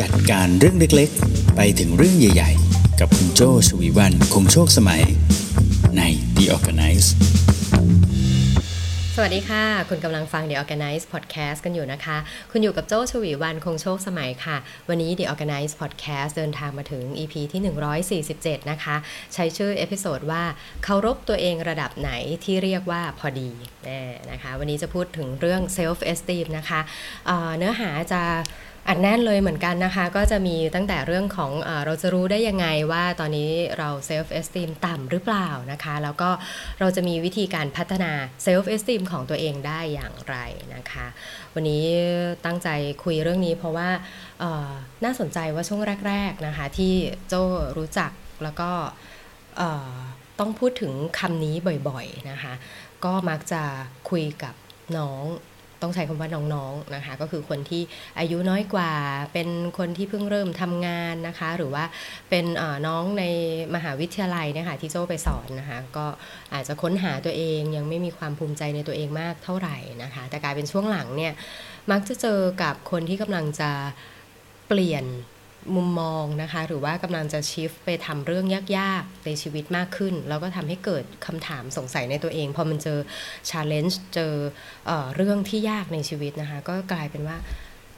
จัดการเรื่องเล็กๆ ไปถึงเรื่องใหญ่ๆ กับคุณโจชวีวันคงโชคสมัย ใน The ORGANICE สวัสดีค่ะ คุณกำลังฟัง The Organize Podcast กันอยู่นะคะ คุณอยู่กับโจชวีวันคงโชคสมัยค่ะ วันนี้ The Organize Podcast เดินทางมาถึง EP ที่ 147 นะคะ ใช้ชื่อ episode ว่าเคารพตัวเองระดับไหนที่เรียกว่าพอดีเนี่ยนะคะ วันนี้จะพูดถึงเรื่อง self esteem นะคะเนื้อหาจะ อัดแน่นเลยเหมือนกันนะคะ ก็จะมีตั้งแต่เรื่องของเราจะรู้ได้ยังไงว่าตอนนี้เรา self esteem ต่ำหรือเปล่านะคะ แล้วก็เราจะมีวิธีการพัฒนา self esteem ของตัวเองได้อย่างไรนะคะ วันนี้ตั้งใจคุยเรื่องนี้เพราะว่าน่าสนใจว่าช่วงแรก ๆนะคะ ที่โจรู้จักแล้วก็ต้องพูดถึงคำนี้บ่อยๆนะคะ ก็มักจะคุยกับน้อง ต้องใช้คำว่าน้องๆนะคะก็คือคนที่อายุน้อยกว่า เป็นคนที่เพิ่งเริ่มทำงานนะคะ หรือว่าเป็นน้องในมหาวิทยาลัยนะคะที่โจ้ไปสอนนะคะก็อาจจะค้นหาตัวเองยังไม่มีความภูมิใจในตัวเองมากเท่าไหร่นะคะแต่กลายเป็นช่วงหลังเนี่ยมักจะเจอกับคนที่กำลังจะเปลี่ยน มุมมองนะคะ หรือว่ากำลังจะชิฟไปทำเรื่องยากๆ ในชีวิตมากขึ้น แล้วก็ทำให้เกิดคำถามสงสัยในตัวเอง พอมันเจอชาร์เลนจ์เจอเออเรื่องที่ยากในชีวิตนะคะ ก็กลายเป็นว่า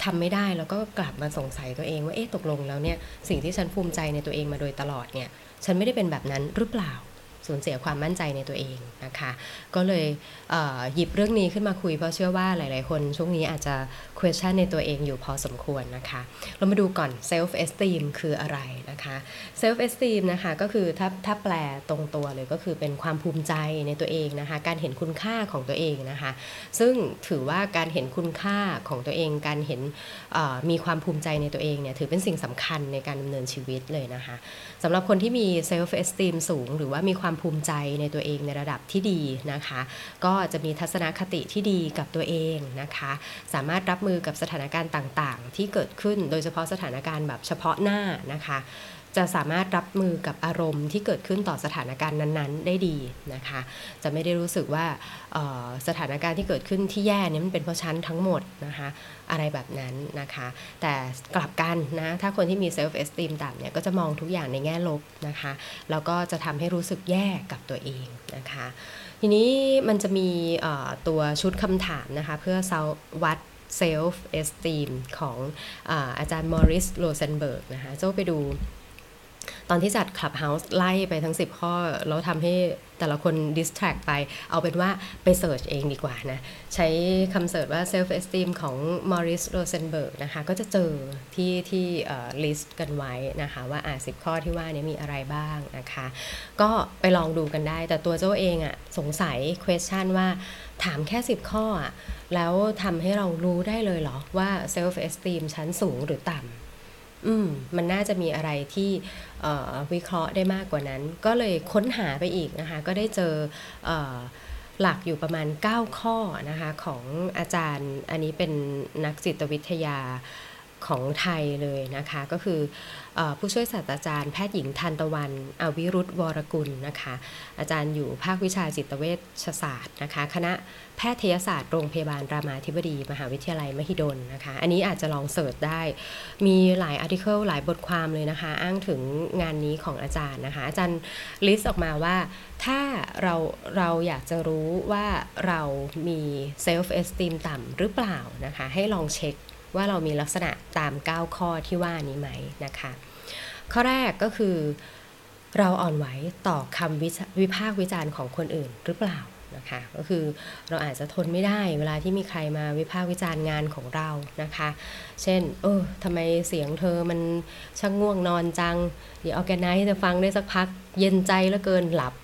ทำไม่ได้แล้วก็กลับมาสงสัยตัวเองว่าเอ๊ะตกลงแล้วเนี่ยสิ่งที่ฉันภูมิใจในตัวเองมาโดยตลอดเนี่ยฉันไม่ได้เป็นแบบนั้นหรือเปล่า สูญเสียความมั่นใจในตัวเองนะคะ ก็เลยเหยิบเรื่องนี้ขึ้นมาคุยเพราะเชื่อว่าหลาย ๆ คนช่วงนี้อาจจะ question ในตัวเองอยู่พอสมควรนะคะ เรามาดูก่อน self esteem คืออะไรนะคะ self esteem นะคะก็คือถ้าถ้าแปลตรงตัวเลยก็คือเป็นความภูมิใจในตัวเองนะคะ การเห็นคุณค่าของตัวเองนะคะ ซึ่งถือว่าการเห็นคุณค่าของตัวเอง การเห็นมีความภูมิใจในตัวเองเนี่ยถือเป็นสิ่งสำคัญในการดำเนินชีวิตเลยนะคะสำหรับคนที่มี self esteem สูง หรือว่ามีความภูมิใจในตัวเองในระดับที่ดีนะคะ ก็จะมีทัศนคติที่ดีกับตัวเองนะคะ สามารถรับมือกับสถานการณ์ต่างๆ ที่เกิดขึ้นโดยเฉพาะสถานการณ์แบบเฉพาะหน้านะคะ จะสามารถรับมือกับอารมณ์ที่เกิดขึ้นต่อสถานการณ์นั้นๆ ได้ดีนะคะ จะไม่ได้รู้สึกว่าสถานการณ์ที่เกิดขึ้นที่แย่เนี่ยมันเป็นเพราะฉันทั้งหมดนะคะ อะไรแบบนั้นนะคะ แต่กลับกันนะ ถ้าคนที่มีเซลฟ์เอสติมต่ำเนี่ยก็จะมองทุกอย่างในแง่ลบนะคะ แล้วก็จะทำให้รู้สึกแย่กับตัวเองนะคะ ทีนี้มันจะมีตัวชุดคำถามนะคะ เพื่อวัด self esteem ของอาจารย์มอริสโรเซนเบิร์กนะคะเจ้าไปดู ตอนที่จัด Clubhouse ไล่ไปทั้ง 10 ข้อ แล้วทำให้แต่ละคน distract ไป เอาเป็นว่าไป search เองดีกว่านะ ใช้คำ search ว่า self esteem ของ Morris Rosenberg นะคะ ก็จะเจอที่ที่ list กันไว้นะคะว่าอ่าสิบข้อที่ว่านี้มีอะไรบ้างนะคะ ก็ไปลองดูกันได้ แต่ตัวเจ้าเองอะสงสัย question ว่าถามแค่ 10 ข้ออะแล้วทำให้เรารู้ได้เลยเหรอว่า self esteem ชั้นสูงหรือต่ำ อืมมันน่าจะมีอะไรที่วิเคราะห์ได้มากกว่านั้น ก็เลยค้นหาไปอีกนะคะ ก็ได้เจออหลักอยู่ประมาณ 9 ข้อนะคะ ของอาจารย์อันนี้เป็นนักจิตวิทยา ของไทยเลยนะคะ ก็คืออผู้ช่วยศาสตราจารย์แพทย์หญิงทันตะวันอวิรุธวรกุลนะคะ อาจารย์อยู่ภาควิชาจิตเวชศาสตร์นะคะ คณะแพทยศาสตร์โรงพยาบาลรามาธิบดี มหาวิทยาลัยมหิดลนะคะ อันนี้อาจจะลอง search ได้ มีหลาย article หลายบทความเลยนะคะ อ้างถึงงานนี้ของอาจารย์นะคะ อาจารย์ list ออกมาว่าถ้าเราเราอยากจะรู้ว่าเรามี self esteem ต่ำหรือเปล่านะคะ ให้ลองเช็ค ว่าเรามีลักษณะตาม 9 ข้อที่ว่านี้ไหมนะคะ ข้อแรกก็คือเราอ่อนไหวต่อคำวิพากษ์วิจารณ์ของคนอื่นหรือเปล่านะคะก็คือเราอาจจะทนไม่ได้เวลาที่มีใครมาวิพากษ์วิจารณ์งานของเรานะคะ เช่น เออทำไมเสียงเธอมันช่างง่วงนอนจัง เดี๋ยวออแกไนซ์จะฟังได้สักพัก เย็นใจแล้วเกินหลับ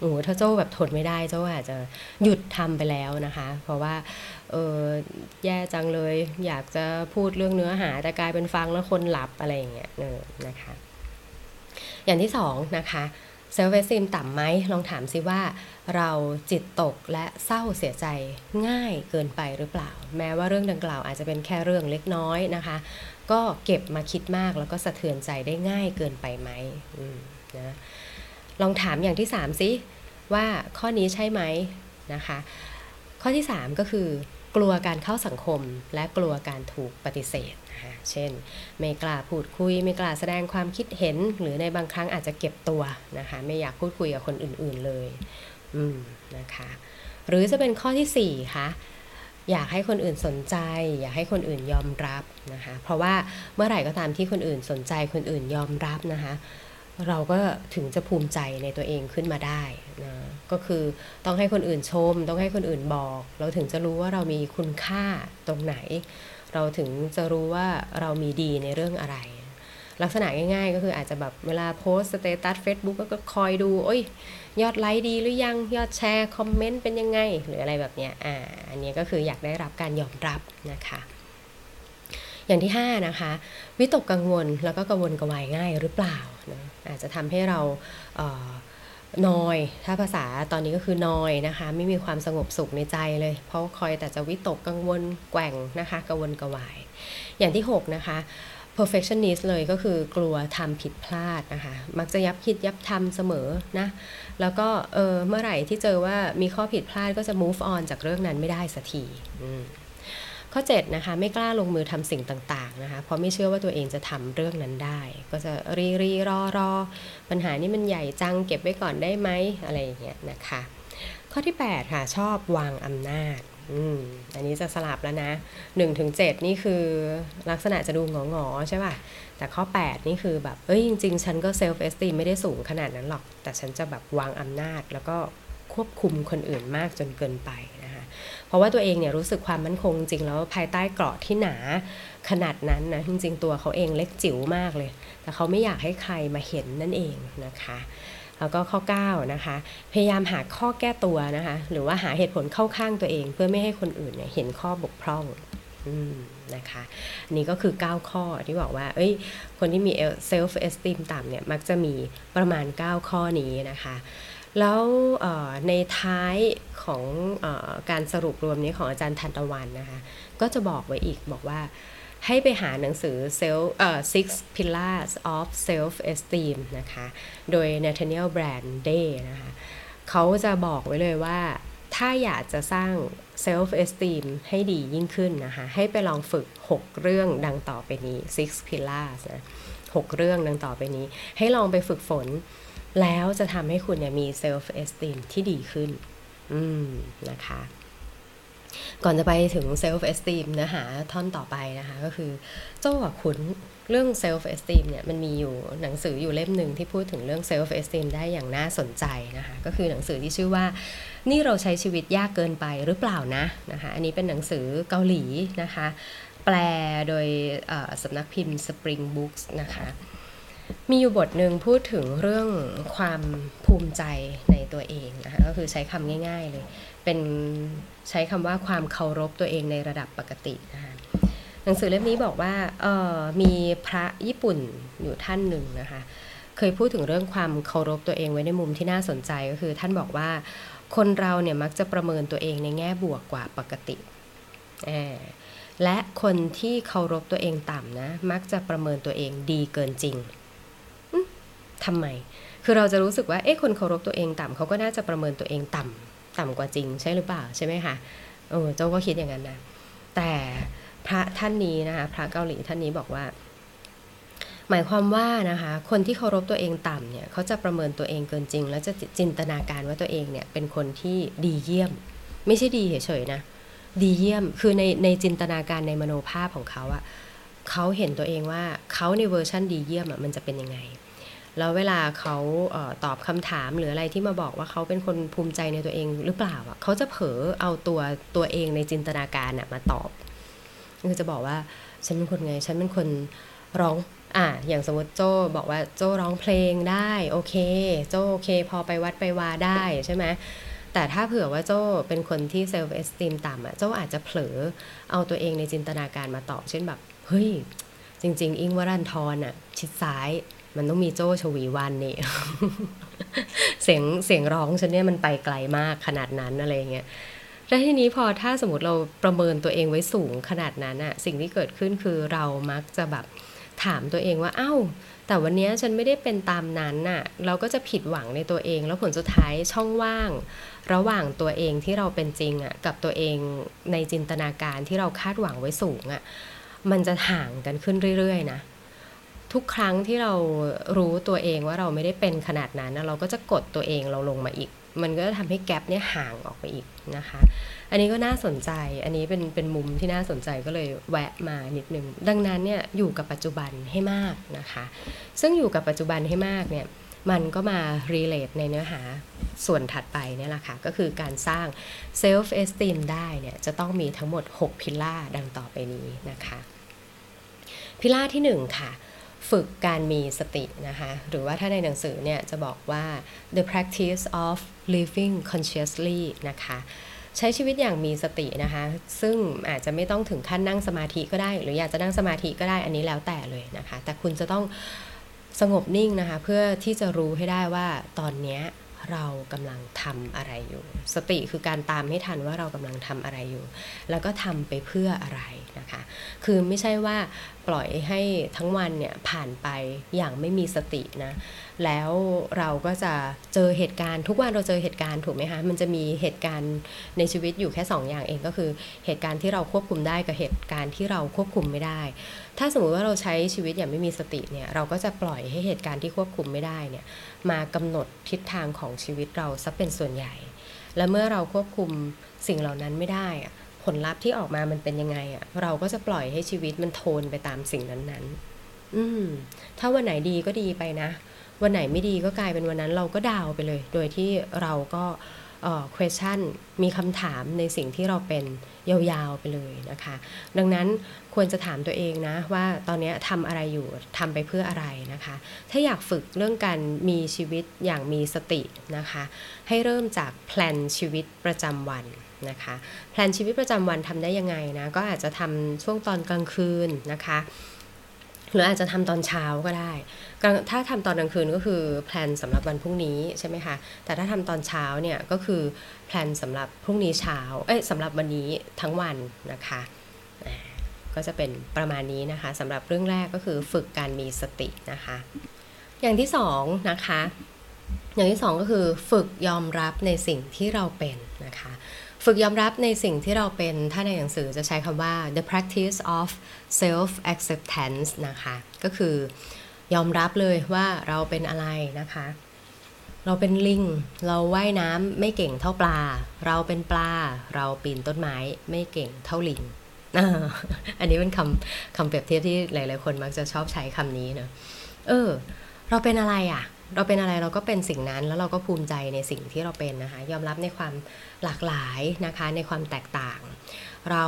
โอ้ถ้าเจ้าแบบทนไม่ได้เจ้าอาจจะหยุดทำไปแล้วนะคะ เพราะว่า เออแย่จังเลย อยากจะพูดเรื่องเนื้อหาแต่กลายเป็นฟังแล้วคนหลับอะไรอย่างเงี้ยเนอนะคะ อย่างที่สองนะคะเซลฟ์เวสซิมต่ำไหมลองถามซิว่าเราจิตตกและเศร้าเสียใจง่ายเกินไปหรือเปล่า แม้ว่าเรื่องดังกล่าวอาจจะเป็นแค่เรื่องเล็กน้อยนะคะ ก็เก็บมาคิดมากแล้วก็สะเทือนใจได้ง่ายเกินไปไหมนะลองถามอย่างที่3ซิว่าข้อนี้ใช่ไหมนะคะ ข้อที่ 3 ก็คือ กลัวการเข้าสังคมและกลัวการถูกปฏิเสธนะคะเช่น ไม่กล้าพูดคุย ไม่กล้าแสดงความคิดเห็น หรือในบางครั้งอาจจะเก็บตัวนะคะไม่อยากพูดคุยกับคนอื่นๆเลยอืมนะคะหรือจะเป็นข้อที่4ค่ะอยากให้คนอื่นสนใจ อยากให้คนอื่นยอมรับนะคะเพราะว่าเมื่อไหร่ก็ตามที่คนอื่นสนใจคนอื่นยอมรับนะคะ เราก็ถึงจะภูมิใจในตัวเองขึ้นมาได้นะก็คือต้องให้คนอื่นชม ต้องให้คนอื่นบอก เราถึงจะรู้ว่าเรามีคุณค่าตรงไหน เราถึงจะรู้ว่าเรามีดีในเรื่องอะไร ลักษณะง่ายๆ ก็คืออาจจะแบบเวลาโพสต์ status เฟซบุ๊กก็คอยดูโอ้ยยอดไลค์ดีหรือยังยอดแชร์คอมเมนต์เป็นยังไง หรืออะไรแบบเนี้ยอ่าอันนี้ก็คืออยากได้รับการยอมรับนะคะอย่างที่ 5 นะคะ วิตกกังวลแล้วก็กังวลกวายง่ายหรือเปล่า นะอาจจะทำให้เราเนอย ถ้าภาษาตอนนี้ก็คือนอยนะคะ ไม่มีความสงบสุขในใจเลย เพราะคอยแต่จะวิตกกังวลแกว่งนะคะกังวลกวาย อย่างที่ 6 นะคะ perfectionist เลยก็คือกลัวทำผิดพลาดนะคะ มักจะยับคิดยับทำเสมอนะ แล้วก็เออเมื่อไหร่ที่เจอว่ามีข้อผิดพลาดก็จะ move on จากเรื่องนั้นไม่ได้สักที ข้อ7นะคะไม่กล้าลงมือทำสิ่งต่างๆนะคะเพราะไม่เชื่อว่าตัวเองจะทำเรื่องนั้นได้ ก็จะรีรีรอรอปัญหานี้มันใหญ่จังเก็บไว้ก่อนได้ไหมอะไรอย่างเงี้ยนะคะ ข้อที่8ค่ะชอบวางอำนาจอ,อันนี้จะสลับแล้วนะ1ถึง7นี่คือลักษณะจะดูงองอใช่ป่ะ แต่ข้อ 8 นี่คือแบบ เอ้ยจริง ๆ ฉันก็เซลฟ์เอสติมไม่ได้สูงขนาดนั้นหรอก แต่ฉันจะแบบวางอำนาจแล้วก็ควบคุมคนอื่นมากจนเกินไป เพราะว่าตัวเองเนี่ยรู้สึกความมั่นคงจริงแล้วภายใต้เกราะที่หนาขนาดนั้นนะจริงๆตัวเขาเองเล็กจิ๋วมากเลย แต่เขาไม่อยากให้ใครมาเห็นนั่นเองนะคะแล้วก็ข้อ9นะคะพยายามหาข้อแก้ตัวนะคะหรือว่าหาเหตุผลเข้าข้างตัวเอง เพื่อไม่ให้คนอื่นเนี่ยเห็นข้อบกพร่องนะคะนี่ก็คือ 9 ข้อที่บอกว่า เอ้ย คนที่มี self esteem ต่ำเนี่ยมักจะมีประมาณ 9 ข้อนี้นะคะ แล้วในท้ายของอการสรุปรวมนี้ของอาจารย์ทันตะวันนะคะ ก็จะบอกไว้อีกบอกว่าให้ไปหาหนังสือ self เอ่อ six pillars of self esteem นะคะ โดย Nathaniel Branden นะคะ เขาจะบอกไว้เลยว่า ถ้าอยากจะสร้าง self esteem ให้ดียิ่งขึ้นนะคะ ให้ไปลองฝึก 6 เรื่องดังต่อไปนี้ six pillars นะ6เรื่องดังต่อไปนี้ ให้ลองไปฝึกฝน แล้วจะทำให้คุณเนี่ยมี self esteem ที่ดีขึ้น อืมนะคะ ก่อนจะไปถึง self esteem เนื้อหาท่อนต่อไปนะคะ ก็คือเจ้าขุนเรื่อง self esteem เนี่ยมันมีอยู่หนังสืออยู่เล่มหนึ่งที่พูดถึงเรื่อง self esteem ได้อย่างน่าสนใจนะคะ ก็คือหนังสือที่ชื่อว่า นี่เราใช้ชีวิตยากเกินไปหรือเปล่านะนะคะ อันนี้เป็นหนังสือเกาหลีนะคะ แปลโดยสำนักพิมพ์ Spring Books นะคะ มีอยู่บทหนึ่งพูดถึงเรื่องความภูมิใจในตัวเองนะคะก็คือใช้คำง่าย ๆเลย เป็นใช้คำว่าความเคารพตัวเองในระดับปกตินะคะหนังสือเล่มนี้บอกว่าเออมีพระญี่ปุ่นอยู่ท่านหนึ่งนะคะเคยพูดถึงเรื่องความเคารพตัวเองไว้ในมุมที่น่าสนใจก็คือ ท่านบอกว่าคนเราเนี่ยมักจะประเมินตัวเองในแง่บวกกว่าปกติ และคนที่เคารพตัวเองต่ำนะมักจะประเมินตัวเองดีเกินจริง ทำไม คือเราจะรู้สึกว่า เอ๊ะ คนเคารพตัวเองต่ำเขาก็น่าจะประเมินตัวเองต่ำต่ำกว่าจริงใช่หรือเปล่าใช่ไหมคะเออเจ้าก็คิดอย่างนั้นนะ แต่พระท่านนี้นะคะ พระเกาหลีท่านนี้บอกว่า หมายความว่านะคะ คนที่เคารพตัวเองต่ำเนี่ยเขาจะประเมินตัวเองเกินจริง แล้วจะจินตนาการว่าตัวเองเนี่ยเป็นคนที่ดีเยี่ยม ไม่ใช่ดีเฉยๆนะดีเยี่ยม คือในในจินตนาการในมโนภาพของเขาอะเขาเห็นตัวเองว่าเขาในเวอร์ชั่นดีเยี่ยมอะมันจะเป็นยังไง แล้วเวลาเขาเออตอบคำถามหรืออะไรที่มาบอกว่าเขาเป็นคนภูมิใจในตัวเองหรือเปล่าอะเขาจะเผลอเอาตัวตัวเองในจินตนาการน่ะมาตอบคือจะบอกว่าฉันเป็นคนไง ฉันเป็นคนร้องอะอย่างสมมติโจบอกว่าโจร้องเพลงได้โอเค โจโอเค พอไปวัดไปวาได้ใช่ไหมแต่ถ้าเผื่อว่าโจเป็นคนที่ self esteem ต่ำอะโจอาจจะเผลอเอาตัวเองในจินตนาการมาตอบ เช่นแบบ เฮ้ย จริง ๆ อิ้งค์วรันธรอะชิดซ้าย มันต้องมีโจชวีวันนี่เสียงเสียงร้องฉันเนี่ยมันไปไกลมากขนาดนั้นอะไรเงี้ยแล้วทีนี้พอถ้าสมมติเราประเมินตัวเองไว้สูงขนาดนั้นอะสิ่งที่เกิดขึ้นคือเรามักจะแบบถามตัวเองว่าเอ้า แต่วันนี้ฉันไม่ได้เป็นตามนั้นน่ะ เราก็จะผิดหวังในตัวเอง แล้วผลสุดท้ายช่องว่าง ระหว่างตัวเองที่เราเป็นจริงอะกับตัวเองในจินตนาการที่เราคาดหวังไว้สูงอะมันจะห่างกันขึ้นเรื่อยๆนะ ทุกครั้งที่เรารู้ตัวเองว่าเราไม่ได้เป็นขนาดนั้น เราก็จะกดตัวเองเราลงมาอีก มันก็จะทำให้แกลบเนี่ยห่างออกไปอีกนะคะ อันนี้ก็น่าสนใจ อันนี้เป็นเป็นมุมที่น่าสนใจก็เลยแวะมานิดนึง ดังนั้นเนี่ยอยู่กับปัจจุบันให้มากนะคะ ซึ่งอยู่กับปัจจุบันให้มากเนี่ยมันก็มา relate ในเนื้อหาส่วนถัดไปเนี่ยแหละค่ะ ก็คือการสร้าง self esteem ได้เนี่ยจะต้องมีทั้งหมด 6 พิล่าดังต่อไปนี้นะคะ พิล่าที่ 1 ค่ะ ฝึกการมีสตินะคะ หรือว่าถ้าในหนังสือเนี่ยจะบอกว่า the practice of living consciously นะคะใช้ชีวิตอย่างมีสตินะคะ ซึ่งอาจจะไม่ต้องถึงขั้นนั่งสมาธิก็ได้ หรืออยากจะนั่งสมาธิก็ได้อันนี้แล้วแต่เลยนะคะ แต่คุณจะต้องสงบนิ่งนะคะ เพื่อที่จะรู้ให้ได้ว่าตอนนี้เรากำลังทำอะไรอยู่ สติคือการตามให้ทันว่าเรากำลังทำอะไรอยู่ แล้วก็ทำไปเพื่ออะไรนะคะ คือไม่ใช่ว่า ปล่อยให้ทั้งวันเนี่ยผ่านไปอย่างไม่มีสตินะ แล้วเราก็จะเจอเหตุการณ์ทุกวันเราเจอเหตุการณ์ถูกไหมคะ มันจะมีเหตุการณ์ในชีวิตอยู่แค่ 2ออย่างเองก็คือ เหตุการณ์ที่เราควบคุมได้กับเหตุการณ์ที่เราควบคุมไม่ได้ ถ้าสมมุติว่าเราใช้ชีวิตอย่างไม่มีสติเนี่ยเราก็จะปล่อยให้เหตุการณ์ที่ควบคุมไม่ได้เนี่ยมากำหนดทิศทางของชีวิตเราซะเป็นส่วนใหญ่ และเมื่อเราควบคุมสิ่งเหล่านั้นไม่ได้อะ ผลลัพธ์ที่ออกมามันเป็นยังไงอะเราก็จะปล่อยให้ชีวิตมันโทนไปตามสิ่งนั้นๆ อืม ถ้าวันไหนดีก็ดีไปนะ วันไหนไม่ดีก็กลายเป็นวันนั้นเราก็ดาวไปเลย โดยที่เราก็เอ่อ question มีคำถามในสิ่งที่เราเป็นยาวๆไปเลยนะคะ ดังนั้นควรจะถามตัวเองนะว่าตอนนี้ทำอะไรอยู่ทำไปเพื่ออะไรนะคะ ถ้าอยากฝึกเรื่องการมีชีวิตอย่างมีสตินะคะ ให้เริ่มจาก plan ชีวิตประจำวัน นะคะ plan ชีวิตประจำวันทำได้ยังไงนะก็อาจจะทำช่วงตอนกลางคืนนะคะหรืออาจจะทำตอนเช้าก็ได้ ถ้าทำตอนกลางคืนก็คือ plan สำหรับวันพรุ่งนี้ใช่ไหมคะ แต่ถ้าทำตอนเช้าเนี่ยก็คือ plan สำหรับพรุ่งนี้เช้า เอ้ยสำหรับวันนี้ทั้งวันนะคะ ก็จะเป็นประมาณนี้นะคะสำหรับเรื่องแรกก็คือฝึกการมีสตินะคะ อย่างที่สองนะคะ อย่างที่สองก็คือฝึกยอมรับในสิ่งที่เราเป็นนะคะ ฝึกยอมรับในสิ่งที่เราเป็นถ้าในหนังสือจะใช้คำว่า the practice of self acceptance นะคะ ก็คือยอมรับเลยว่าเราเป็นอะไรนะคะ เราเป็นลิง เราว่ายน้ำไม่เก่งเท่าปลา เราเป็นปลา เราปีนต้นไม้ไม่เก่งเท่าลิง อันนี้เป็นคำคำเปรียบเทียบที่หลาย ๆ คนมักจะชอบใช้คำนี้เนอะเออ เราเป็นอะไรอะ่ะ เราเป็นอะไรเราก็เป็นสิ่งนั้นแล้วเราก็ภูมิใจในสิ่งที่เราเป็นนะคะ ยอมรับในความหลากหลายนะคะ ในความแตกต่าง เรา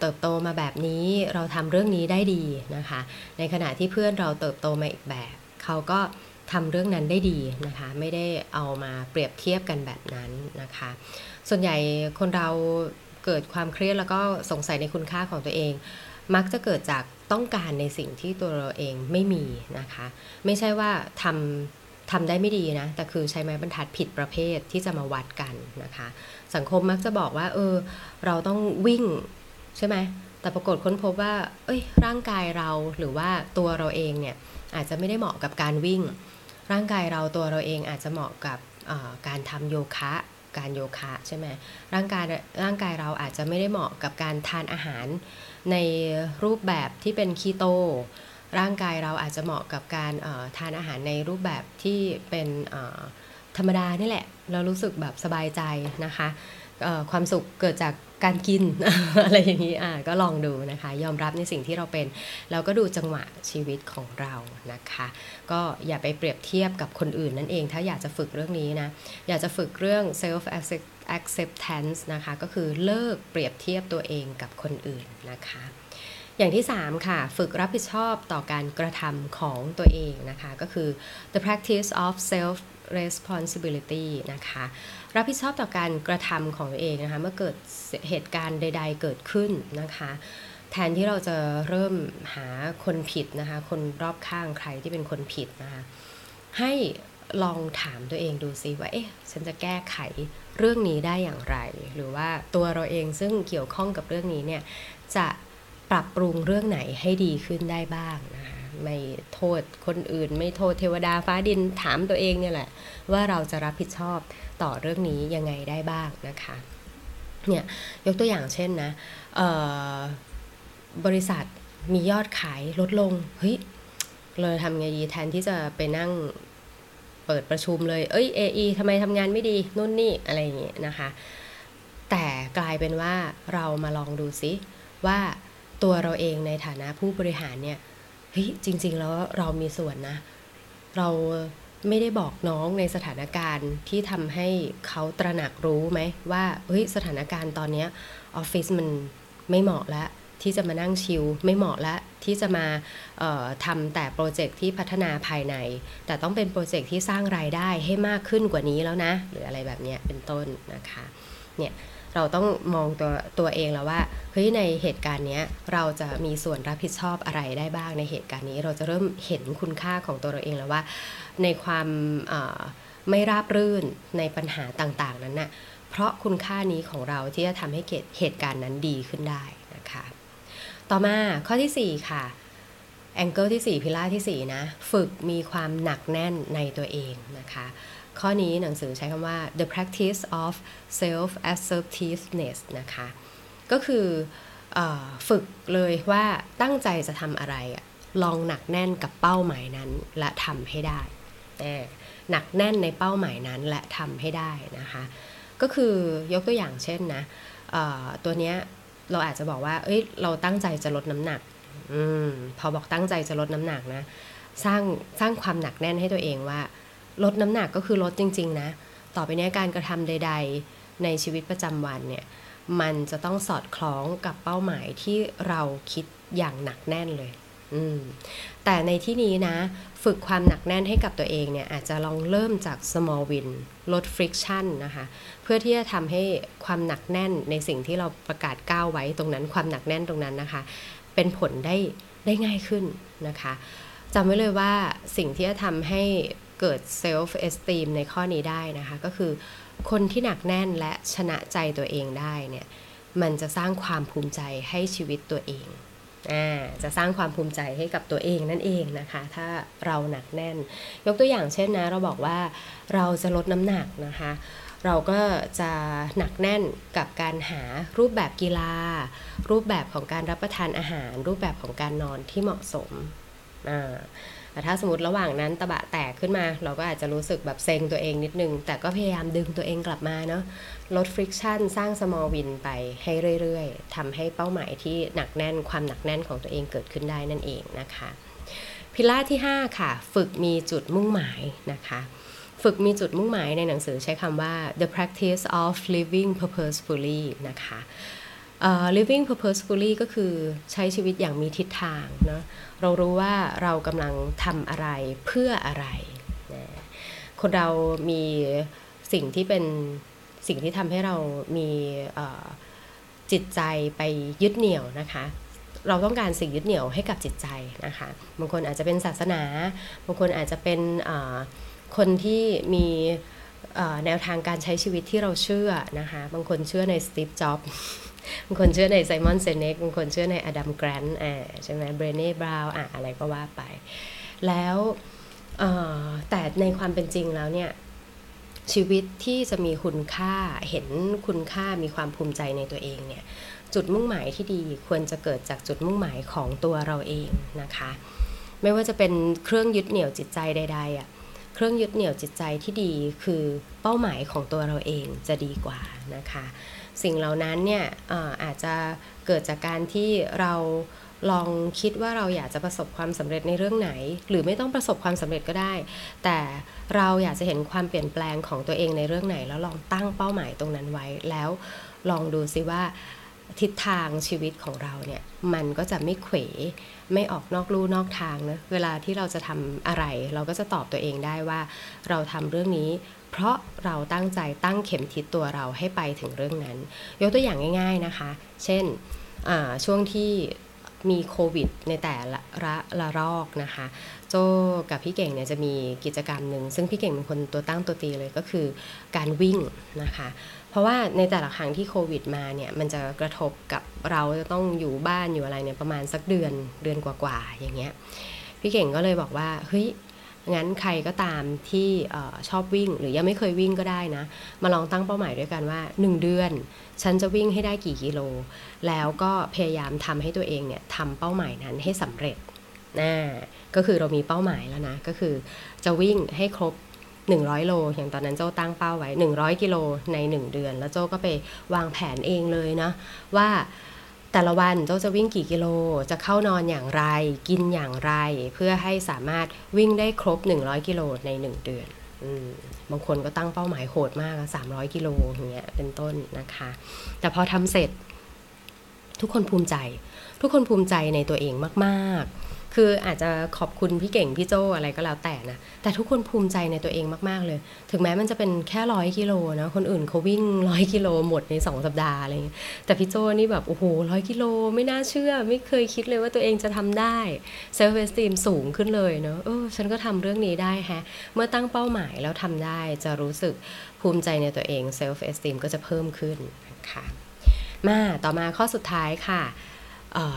เติบโตมาแบบนี้เราทำเรื่องนี้ได้ดีนะคะ ในขณะที่เพื่อนเราเติบโตมาอีกแบบ เขาก็ทำเรื่องนั้นได้ดีนะคะ ไม่ได้เอามาเปรียบเทียบกันแบบนั้นนะคะ ส่วนใหญ่คนเราเกิดความเครียดแล้วก็สงสัยในคุณค่าของตัวเอง มักจะเกิดจากต้องการในสิ่งที่ตัวเราเองไม่มีนะคะ ไม่ใช่ว่าทำ ทำได้ไม่ดีนะ แต่คือใช้ไม้บรรทัดผิดประเภทที่จะมาวัดกันนะคะ สังคมมักจะบอกว่า เออ เราต้องวิ่งใช่ไหม แต่ปรากฏค้นพบว่า เอ้ย ร่างกายเราหรือว่าตัวเราเองเนี่ยอาจจะไม่ได้เหมาะกับการวิ่ง ร่างกายเราตัวเราเองอาจจะเหมาะกับการทำโยคะการโยคะใช่ไหมร่างกายร่างกายเราอาจจะไม่ได้เหมาะกับการทานอาหารในรูปแบบที่เป็นคีโต ร่างกายเราอาจจะเหมาะกับการทานอาหารในรูปแบบที่เป็นธรรมดานี่แหละ เรารู้สึกแบบสบายใจนะคะความสุขเกิดจากการกินอะไรอย่างนี้อ่าก็ลองดูนะคะ ยอมรับในสิ่งที่เราเป็นแล้วก็ดูจังหวะชีวิตของเรานะคะ ก็อย่าไปเปรียบเทียบกับคนอื่นนั่นเอง ถ้าอยากจะฝึกเรื่องนี้นะ อยากจะฝึกเรื่อง self acceptance นะคะ ก็คือเลิกเปรียบเทียบตัวเองกับคนอื่นนะคะ อย่างที่ 3 ค่ะ ฝึกรับผิดชอบต่อการกระทำของตัวเองนะคะ ก็คือ the practice of self responsibility นะคะ รับผิดชอบต่อการกระทำของตัวเองนะคะ เมื่อเกิดเหตุการณ์ใด ๆ เกิดขึ้นนะคะแทนที่เราจะเริ่มหาคนผิดนะคะ คนรอบข้างใครที่เป็นคนผิดนะคะ ให้ลองถามตัวเองดูซิว่า เอ๊ะ ฉันจะแก้ไขเรื่องนี้ได้อย่างไร หรือว่าตัวเราเองซึ่งเกี่ยวข้องกับเรื่องนี้เนี่ย จะ ปรับปรุงเรื่องไหนให้ดีขึ้นได้บ้างนะคะไม่โทษคนอื่น ไม่โทษเทวดาฟ้าดินถามตัวเองเนี่ยแหละ ว่าเราจะรับผิดชอบต่อเรื่องนี้ยังไงได้บ้างนะคะเนี่ยยกตัวอย่างเช่นนะบริษัทมียอดขายลดลงเฮ้ยเราทำไงดีแทนที่จะไปนั่งเปิดประชุมเลย เอ้ย AE ทำไมทำงานไม่ดีนู่นนี่อะไรอย่างเงี้ยนะคะ แต่กลายเป็นว่าเรามาลองดูซิว่า ตัวเราเองในฐานะผู้บริหารเนี่ยเฮ้ยจริง ๆ แล้วเรามีส่วนนะ เราไม่ได้บอกน้องในสถานการณ์ที่ทำให้เขาตระหนักรู้ไหมว่าเฮ้ยสถานการณ์ตอนนี้ออฟฟิศมันไม่เหมาะแล้วที่จะมานั่งชิลไม่เหมาะแล้วที่จะมาทำแต่โปรเจกต์ที่พัฒนาภายใน แต่ต้องเป็นโปรเจกต์ที่สร้างรายได้ให้มากขึ้นกว่านี้แล้วนะ หรืออะไรแบบนี้เป็นต้นนะคะเนี่ย เราต้องมองตัวตัวเองแล้วว่าเฮ้ยในเหตุการณ์นี้เราจะมีส่วนรับผิดชอบอะไรได้บ้างในเหตุการณ์นี้ เราจะเริ่มเห็นคุณค่าของตัวเราเองแล้วว่า ในความไม่ราบรื่นในปัญหาต่างๆ นั้นนะ่ะเพราะคุณค่านี้ของเราที่จะทำให้เกิดเหตุการณ์นั้นดีขึ้นได้นะคะ ต่อมาข้อที่ 4 ค่ะแองเกิลที่ 4 พิล่าที่ 4 นะ ฝึกมีความหนักแน่นในตัวเองนะคะ ข้อนี้หนังสือใช้คำว่า the practice of self assertiveness นะคะ ก็คืออฝึกเลยว่าตั้งใจจะทำอะไรลองหนักแน่นกับเป้าหมายนั้นและทำให้ได้หนักแน่นในเป้าหมายนั้นและทำให้ได้นะคะ ก็คือยกตัวอย่างเช่นนะตัวเนี้ยเราอาจจะบอกว่า เอ้ย เราตั้งใจจะลดน้ำหนักอพอบอกตั้งใจจะลดน้ำหนักนะ สร้างสร้างความหนักแน่นให้ตัวเองว่า ลดน้ำหนักก็คือลดจริง ๆ นะ ต่อไปนี้การกระทำใด ๆ ในชีวิตประจำวันเนี่ยมันจะต้องสอดคล้องกับเป้าหมายที่เราคิดอย่างหนักแน่นเลยอืมแต่ในที่นี้นะ ฝึกความหนักแน่นให้กับตัวเองเนี่ย อาจจะลองเริ่มจาก small win ลด friction นะคะ เพื่อที่จะทำให้ความหนักแน่นในสิ่งที่เราประกาศก้าวไว้ตรงนั้นความหนักแน่นตรงนั้นนะคะ เป็นผลได้ได้ง่ายขึ้นนะคะจำไว้เลยว่าสิ่งที่จะทำให้ เกิดเซลฟ์เอสตีมในข้อนี้ได้นะคะ ก็คือคนที่หนักแน่นและชนะใจตัวเองได้เนี่ยมันจะสร้างความภูมิใจให้ชีวิตตัวเองอ่าจะสร้างความภูมิใจให้กับตัวเองนั่นเองนะคะ ถ้าเราหนักแน่น ยกตัวอย่างเช่นนะ เราบอกว่าเราจะลดน้ำหนักนะคะ เราก็จะหนักแน่นกับการหารูปแบบกีฬา รูปแบบของการรับประทานอาหาร รูปแบบของการนอนที่เหมาะสมอ่า แต่ถ้าสมมติระหว่างนั้นตะบะแตกขึ้นมา เราก็อาจจะรู้สึกแบบเซ็งตัวเองนิดนึง แต่ก็พยายามดึงตัวเองกลับมาเนาะลดฟริกชันสร้าง small win ไปให้เรื่อยๆทำให้เป้าหมายที่หนักแน่นความหนักแน่นของตัวเองเกิดขึ้นได้นั่นเองนะคะพิล่าที่ 5 ค่ะ ฝึกมีจุดมุ่งหมายนะคะฝึกมีจุดมุ่งหมายในหนังสือใช้คำว่า the practice of living purposefully นะคะ living purposefully ก็คือใช้ชีวิตอย่างมีทิศทางเนาะเรารู้ว่าเรากำลังทำอะไรเพื่ออะไรนะคนเรามีสิ่งที่เป็นสิ่งที่ทำให้เรามีจิตใจไปยึดเหนี่ยวนะคะเราต้องการสิ่งยึดเหนี่ยวให้กับจิตใจนะคะ บางคนอาจจะเป็นศาสนา บางคนอาจจะเป็นคนที่มีแนวทางการใช้ชีวิตที่เราเชื่อนะคะ บางคนเชื่อในสตีฟ จ็อบ บางคนเชื่อในไซมอนเซเนกบางคนเชื่อในอดัมแกรนต์ใช่ไหมเบรเน่บราวน์อะไรก็ว่าไป แล้วแต่ในความเป็นจริงแล้วเนี่ยชีวิตที่จะมีคุณค่าเห็นคุณค่ามีความภูมิใจในตัวเองเนี่ยจุดมุ่งหมายที่ดีควรจะเกิดจากจุดมุ่งหมายของตัวเราเองนะคะ ไม่ว่าจะเป็นเครื่องยึดเหนี่ยวจิตใจใดๆอะ่ะเครื่องยึดเหนี่ยวจิตใจที่ดีคือเป้าหมายของตัวเราเองจะดีกว่านะคะ สิ่งเหล่านั้นเนี่ยอาจจะเกิดจากการที่เราลองคิดว่าเราอยากจะประสบความสำเร็จในเรื่องไหน หรือไม่ต้องประสบความสำเร็จก็ได้ แต่เราอยากจะเห็นความเปลี่ยนแปลงของตัวเองในเรื่องไหน แล้วลองตั้งเป้าหมายตรงนั้นไว้แล้วลองดูซิว่า ทิศทางชีวิตของเราเนี่ยมันก็จะไม่เขวไม่ออกนอกลู่นอกทางนะเวลาที่เราจะทำอะไร เราก็จะตอบตัวเองได้ว่า เราทำเรื่องนี้ เพราะเราตั้งใจตั้งเข็มทิศตัวเราให้ไปถึงเรื่องนั้น ยกตัวอย่างง่าย ๆนะคะ เช่นช่วงที่ มีโควิดในแต่ละระละรอกนะคะ โจกับพี่เก่งเนี่ยจะมีกิจกรรมหนึ่งซึ่งพี่เก่งเป็นคนตัวตั้งตัวตีเลยก็คือการวิ่งนะคะ เพราะว่าในแต่ละครั้งที่โควิดมาเนี่ยมันจะกระทบกับเราจะต้องอยู่บ้านอยู่อะไรเนี่ยประมาณสักเดือนเดือนกว่าๆอย่างเงี้ยพี่เก่งก็เลยบอกว่าเฮ้ย งั้นใครก็ตามที่ชอบวิ่งหรือยังไม่เคยวิ่งก็ได้นะ มาลองตั้งเป้าหมายด้วยกันว่า 1 เดือน ฉันจะวิ่งให้ได้กี่กิโล แล้วก็พยายามทำให้ตัวเองเนี่ยทำเป้าหมายนั้นให้สำเร็จนะก็คือเรามีเป้าหมายแล้วนะ ก็คือจะวิ่งให้ครบ 100 โล อย่างตอนนั้นโจ้ตั้งเป้าไว้ 100 กิโลใน 1 เดือน แล้วโจ้ก็ไปวางแผนเองเลยนะว่า แต่ละวันโจจะวิ่งกี่กิโล จะเข้านอนอย่างไร กินอย่างไร เพื่อให้สามารถวิ่งได้ครบ 100 กิโลใน 1 เดือนบางคนก็ตั้งเป้าหมายโหดมาก 300 กิโลอย่างเงี้ยเป็นต้นนะคะ แต่พอทำเสร็จทุกคนภูมิใจ ทุกคนภูมิใจในตัวเองมาก ๆ คืออาจจะขอบคุณพี่เก่งพี่โจอะไรก็แล้วแต่นะแต่ทุกคนภูมิใจในตัวเองมาก ๆ เลย ถึงแม้มันจะเป็นแค่ร้อยกิโลนะคนอื่นเขาวิ่งร้อยกิโลหมดในสองสัปดาห์อะไรเงี้ยแต่พี่โจนี่แบบโอ้โหร้อยกิโลไม่น่าเชื่อ ไม่เคยคิดเลยว่าตัวเองจะทำได้ self esteem สูงขึ้นเลยเนาะเออฉันก็ทำเรื่องนี้ได้ฮะ เมื่อตั้งเป้าหมายแล้วทำได้จะรู้สึกภูมิใจในตัวเอง self esteem ก็จะเพิ่มขึ้นนะคะมาต่อมาข้อสุดท้ายค่ะ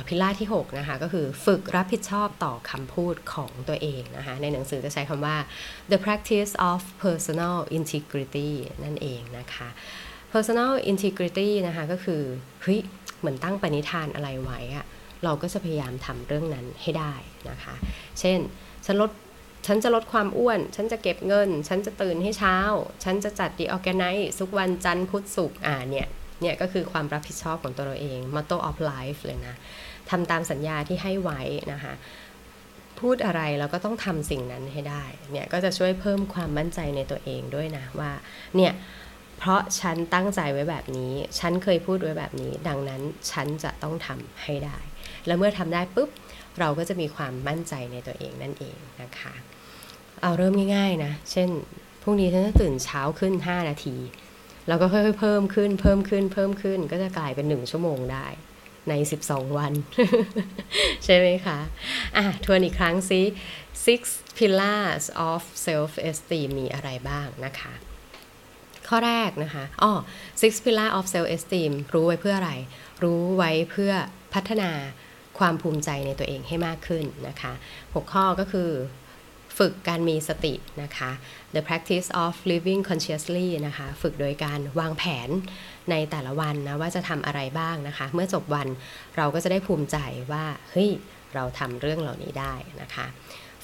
pillar ที่ 6 นะคะ ก็คือฝึกรับผิดชอบต่อคำพูดของตัวเองนะคะ ในหนังสือจะใช้คำว่า the practice of personal integrity นั่นเองนะคะ personal integrity นะคะ ก็คือเฮ้ยเหมือนตั้งปณิธานอะไรไว้อะเราก็จะพยายามทำเรื่องนั้นให้ได้นะคะ เช่น ฉันลดฉันจะลดความอ้วน ฉันจะเก็บเงิน ฉันจะตื่นให้เช้า ฉันจะจัดดีออแกไนซ์ทุกวันจันทร์พุธศุกร์อ่าเนี่ย เนี่ยก็คือความรับผิดชอบของตัวเราเอง motto of life เลยนะทำตามสัญญาที่ให้ไว้นะคะพูดอะไรเราก็ต้องทำสิ่งนั้นให้ได้เนี่ยก็จะช่วยเพิ่มความมั่นใจในตัวเองด้วยนะว่าเนี่ยเพราะฉันตั้งใจไว้แบบนี้ ฉันเคยพูดไว้แบบนี้ ดังนั้นฉันจะต้องทำให้ได้ แล้วเมื่อทำได้ปุ๊บ เราก็จะมีความมั่นใจในตัวเองนั่นเองนะคะ เอาเริ่มง่ายๆนะ เช่นพรุ่งนี้ฉันจะตื่นเช้าขึ้น 5 นาที เราก็ค่อยๆเพิ่มขึ้นเพิ่มขึ้นเพิ่มขึ้นก็จะกลายเป็น1ชั่วโมงได้ใน 12 วัน ใช่ไหมคะอะทวนอีกครั้งซิ six pillars of self esteem มีอะไรบ้างนะคะ ข้อแรกนะคะอ๋อ six pillars of self esteem รู้ไว้เพื่ออะไร รู้ไว้เพื่อพัฒนาความภูมิใจในตัวเองให้มากขึ้นนะคะ 6 ข้อก็คือ ฝึกการมีสตินะคะ the practice of living consciously นะคะ ฝึกโดยการวางแผนในแต่ละวันนะว่าจะทำอะไรบ้างนะคะ เมื่อจบวันเราก็จะได้ภูมิใจว่า เฮ้ย เราทำเรื่องเหล่านี้ได้นะคะ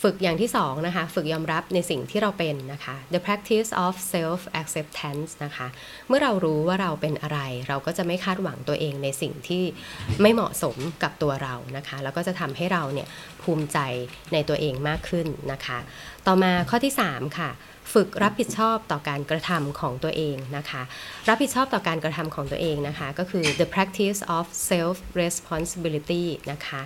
ฝึกอย่างที่สองนะคะ ฝึกยอมรับในสิ่งที่เราเป็นนะคะ the practice of self acceptance นะคะ เมื่อเรารู้ว่าเราเป็นอะไร เราก็จะไม่คาดหวังตัวเองในสิ่งที่ไม่เหมาะสมกับตัวเรานะคะ แล้วก็จะทำให้เราเนี่ยภูมิใจในตัวเองมากขึ้นนะคะ ต่อมาข้อที่ 3 ค่ะ ฝึกรับผิดชอบต่อการกระทำของตัวเองนะคะ รับผิดชอบต่อการกระทำของตัวเองนะคะ ก็คือ the practice of self responsibility นะคะ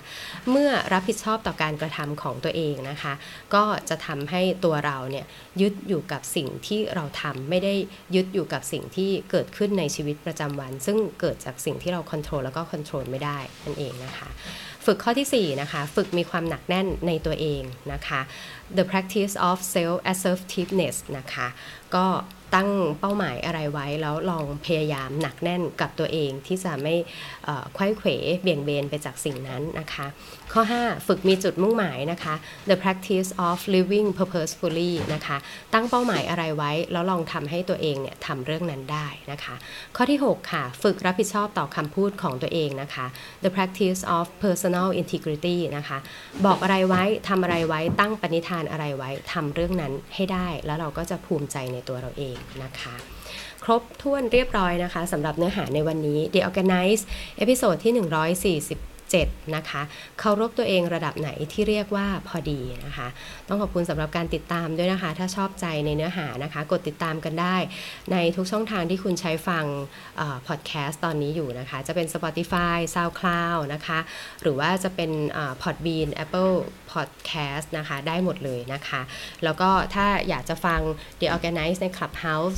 เมื่อรับผิดชอบต่อการกระทำของตัวเองนะคะ ก็จะทำให้ตัวเราเนี่ยยึดอยู่กับสิ่งที่เราทำไม่ได้ยึดอยู่กับสิ่งที่เกิดขึ้นในชีวิตประจำวัน ซึ่งเกิดจากสิ่งที่เราควบคุมแล้วก็ควบคุมไม่ได้นั่นเองนะคะ ฝึกข้อที่ 4 นะคะ ฝึกมีความหนักแน่นในตัวเองนะคะ the practice of self assertiveness นะคะ ก็ ตั้งเป้าหมายอะไรไว้ แล้วลองพยายามหนักแน่นกับตัวเองที่จะไม่ควยเขวเบี่ยงเบนไปจากสิ่งนั้นนะคะ ข้อ 5 ฝึกมีจุดมุ่งหมายนะคะ the practice of living purposefully นะคะ ตั้งเป้าหมายอะไรไว้ แล้วลองทำให้ตัวเองเนี่ยทำเรื่องนั้นได้นะคะ ข้อที่ 6 ค่ะ ฝึกรับผิดชอบต่อคำพูดของตัวเองนะคะ the practice of personal integrity นะคะ บอกอะไรไว้ทำอะไรไว้ตั้งปณิธานอะไรไว้ทำเรื่องนั้นให้ได้ แล้วเราก็จะภูมิใจในตัวเราเองนะคะ ครบถ้วนเรียบร้อยนะคะสำหรับเนื้อหาในวันนี้ The ORGANICE episode ที่ 140 7 นะคะเคารพตัวเองระดับไหนที่เรียกว่าพอดีนะคะ ต้องขอบคุณสำหรับการติดตามด้วยนะคะ ถ้าชอบใจในเนื้อหานะคะ กดติดตามกันได้ ในทุกช่องทางที่คุณใช้ฟังพอดแคสต์ตอนนี้อยู่นะคะ จะเป็น Spotify SoundCloud นะคะ หรือว่าจะเป็น Podbean Apple Podcast นะคะ ได้หมดเลยนะคะ แล้วก็ถ้าอยากจะฟัง The Organize ใน Clubhouse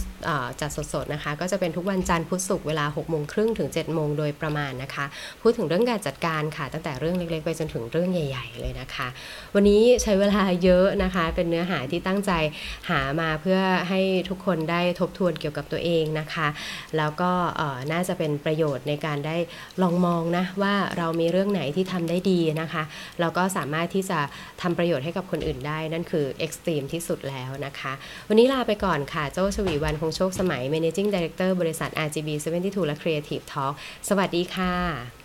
จัดสดๆนะคะ ก็จะเป็นทุกวันจันทร์พุธศุกร์เวลา6โมงครึ่งถึง7โมงโดยประมาณนะคะ พูดถึงเรื่องการจัดการการค่ะ ตั้งแต่เรื่องเล็กๆ ไปจนถึงเรื่องใหญ่ ๆ เลยนะคะ วันนี้ใช้เวลาเยอะนะคะ เป็นเนื้อหาที่ตั้งใจหามาเพื่อให้ทุกคนได้ทบทวนเกี่ยวกับตัวเองนะคะ แล้วก็น่าจะเป็นประโยชน์ในการได้ลองมองนะว่าเรามีเรื่องไหนที่ทำได้ดีนะคะเราก็สามารถที่จะทำประโยชน์ให้กับคนอื่นได้ นั่นคือเอ็กซ์ตรีมที่สุดแล้วนะคะ วันนี้ลาไปก่อนค่ะโจ้ชวีวันคงโชคสมัย Managing Director บริษัท RGB 72และ Creative Talk สวัสดีค่ะ